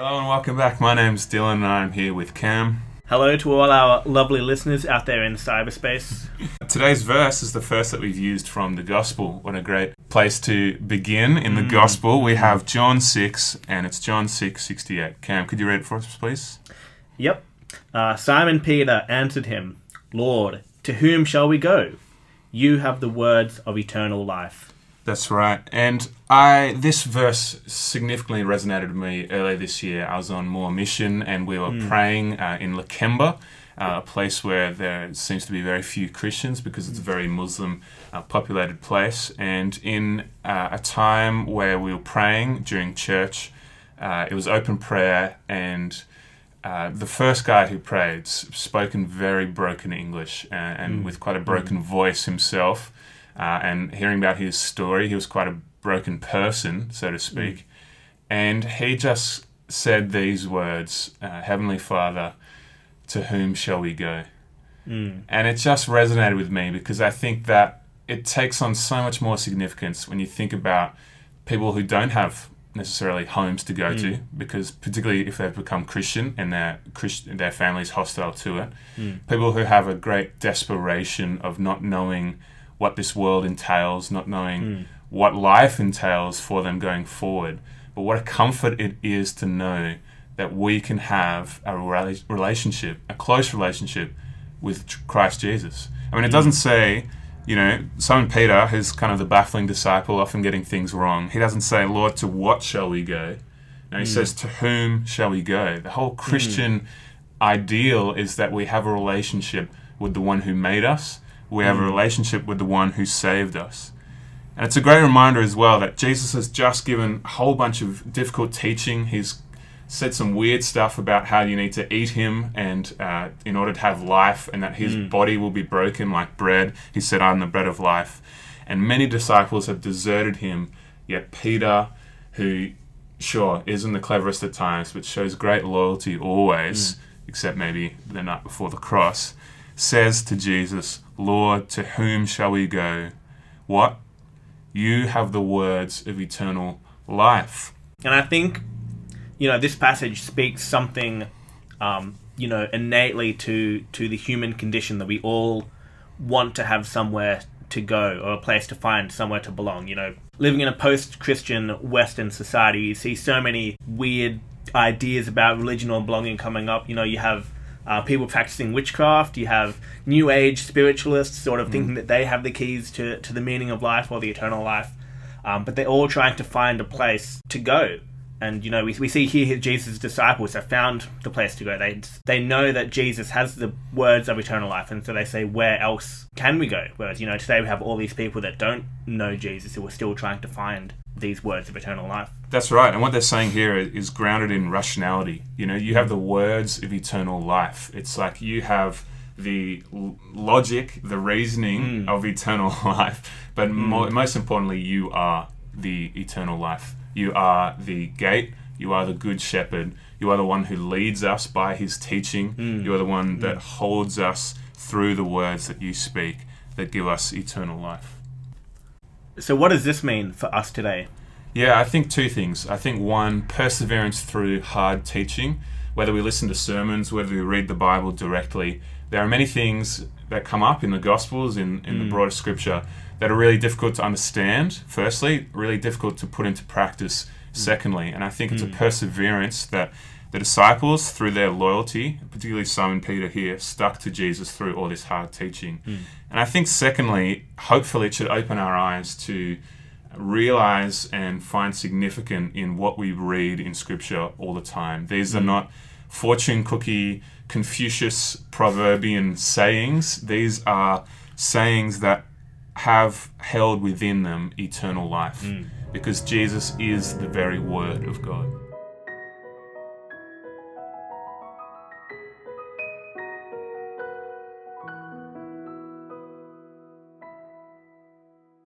welcome back. My name's Dylan and I'm here with Cam. Hello to all our lovely listeners out there in cyberspace. Today's verse is the first that we've used from the Gospel. What a great place to begin in the Gospel. We have John 6 and it's John 6 68. Cam, could you read it for us, please? Yep. Uh, Simon Peter answered him, Lord, to whom shall we go? You have the words of eternal life. That's right. And I this verse significantly resonated with me earlier this year. I was on Moore mission and we were praying uh, in Lakemba, uh, a place where there seems to be very few Christians because it's a very Muslim uh, populated place. And in uh, a time where we were praying during church, uh, it was open prayer and uh, the first guy who prayed spoke in very broken English and, and with quite a broken voice himself. Uh, and hearing about his story, he was quite a broken person, so to speak. And he just said these words uh, Heavenly Father, to whom shall we go? And it just resonated with me because I think that it takes on so much more significance when you think about people who don't have necessarily homes to go to because particularly if they've become Christian and their Christian their family's hostile to it people who have a great desperation of not knowing what this world entails not knowing hmm. what life entails for them going forward but what a comfort it is to know that we can have a relationship a close relationship with Christ Jesus. I mean it hmm. doesn't say you know, Simon Peter, who's kind of the baffling disciple, often getting things wrong, he doesn't say, Lord, to what shall we go? No, he hmm. says, to whom shall we go? The whole Christian ideal is that we have a relationship with the one who made us, we have a mm. relationship with the one who saved us. And it's a great reminder as well that Jesus has just given a whole bunch of difficult teaching. He's said some weird stuff about how you need to eat him and uh, in order to have life and that his mm. body will be broken like bread. He said i'm the bread of life. And many disciples have deserted him. Yet peter who sure isn't the cleverest at times but shows great loyalty always mm. except maybe the night before the cross says to jesus lord to whom shall we go what you have the words of eternal life And I think, you know, this passage speaks something, um, you know, innately to to the human condition that we all want to have somewhere to go or a place to find somewhere to belong. You know, living in a post-Christian Western society, you see so many weird ideas about religion or belonging coming up. You know, you have uh, people practicing witchcraft. You have New Age spiritualists sort of thinking that they have the keys to, to the meaning of life or the eternal life. Um, but they're all trying to find a place to go. And you know, we, we see here Jesus' disciples have found the place to go. They they know that Jesus has the words of eternal life, and so they say, "Where else can we go?" Whereas you know, today we have all these people that don't know Jesus who are still trying to find these words of eternal life. That's right. And what they're saying here is grounded in rationality. You know, you have the words of eternal life. It's like you have the logic, the reasoning mm. of eternal life. But mm. mo- most importantly, you are the eternal life. You are the gate. You are the good shepherd. You are the one who leads us by his teaching. Mm. You are the one that holds us through the words that you speak that give us eternal life. So, what does this mean for us today? Yeah, I think two things. I think one, perseverance through hard teaching, whether we listen to sermons, whether we read the Bible directly. There are many things that come up in the Gospels, in, in the mm. broader scripture, that are really difficult to understand, firstly, really difficult to put into practice, mm. secondly. And I think it's a mm. perseverance that the disciples, through their loyalty, particularly Simon Peter here, stuck to Jesus through all this hard teaching. Hmm. And I think, secondly, hopefully, it should open our eyes to realize and find significant in what we read in scripture all the time. These are hmm. not fortune cookie Confucius proverbian sayings. These are sayings that have held within them eternal life hmm. because Jesus is the very word of God.